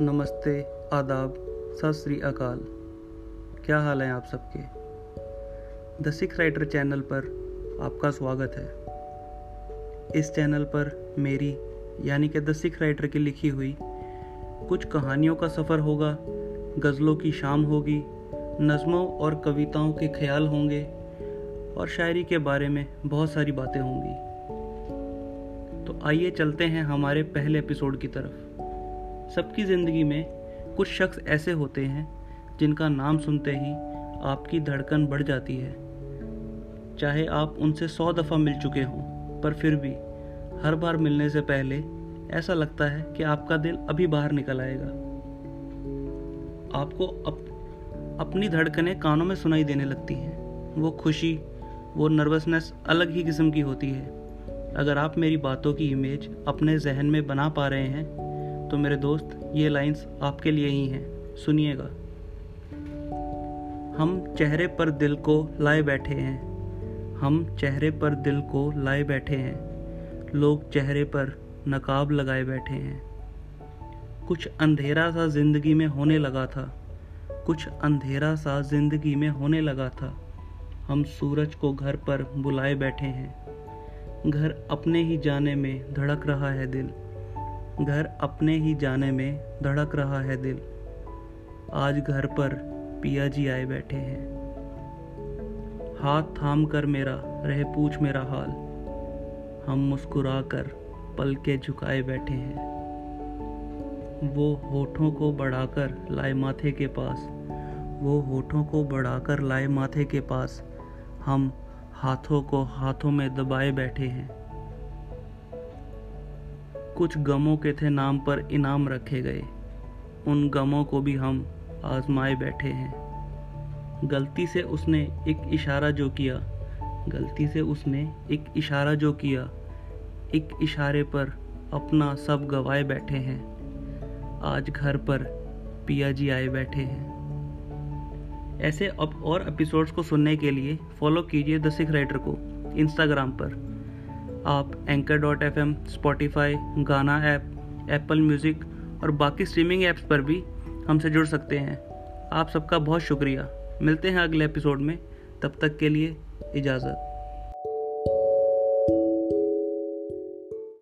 नमस्ते, आदाब, सत श्री अकाल। क्या हाल है आप सबके? द सिख राइटर चैनल पर आपका स्वागत है। इस चैनल पर मेरी, यानी कि द सिख राइटर की लिखी हुई, कुछ कहानियों का सफ़र होगा, गज़लों की शाम होगी, नज़मों और कविताओं के ख्याल होंगे, और शायरी के बारे में बहुत सारी बातें होंगी। तो आइए चलते हैं हमारे पहले एपिसोड की तरफ़। सबकी ज़िंदगी में कुछ शख्स ऐसे होते हैं जिनका नाम सुनते ही आपकी धड़कन बढ़ जाती है। चाहे आप उनसे सौ दफ़ा मिल चुके हों पर फिर भी हर बार मिलने से पहले ऐसा लगता है कि आपका दिल अभी बाहर निकल आएगा। आपको अप, अपनी धड़कनें कानों में सुनाई देने लगती हैं। वो खुशी वो नर्वसनेस अलग ही किस्म की होती है। अगर आप मेरी बातों की इमेज अपने जहन में बना पा रहे हैं तो मेरे दोस्त, ये लाइंस आपके लिए ही हैं। सुनिएगा। हम चेहरे पर दिल को लाए बैठे हैं। हम चेहरे पर दिल को लाए बैठे हैं। लोग चेहरे पर नकाब लगाए बैठे हैं। कुछ अंधेरा सा ज़िंदगी में होने लगा था। कुछ अंधेरा सा ज़िंदगी में होने लगा था। हम सूरज को घर पर बुलाए बैठे हैं। घर अपने ही जाने में धड़क रहा है दिल घर अपने ही जाने में धड़क रहा है दिल। आज घर पर पिया जी आए बैठे हैं। हाथ थाम कर मेरा, रह पूछ मेरा हाल। हम मुस्कुरा कर पल के झुकाए बैठे हैं। वो होठों को बढ़ाकर लाए माथे के पास। वो होठों को बढ़ाकर लाए माथे के पास। हम हाथों को हाथों में दबाए बैठे हैं। कुछ गमों के थे नाम पर इनाम रखे गए। उन गमों को भी हम आजमाए बैठे हैं। गलती से उसने एक इशारा जो किया, गलती से उसने एक इशारा जो किया, एक इशारे पर अपना सब गवाए बैठे हैं। आज घर पर पिया जी आए बैठे हैं। ऐसे अब और एपिसोड्स को सुनने के लिए फॉलो कीजिए द सिख राइटर को इंस्टाग्राम पर। आप anchor dot F M Spotify Gaana app Apple Music और बाकी स्ट्रीमिंग ऐप्स पर भी हमसे जुड़ सकते हैं। आप सबका बहुत शुक्रिया। मिलते हैं अगले एपिसोड में। तब तक के लिए इजाज़त।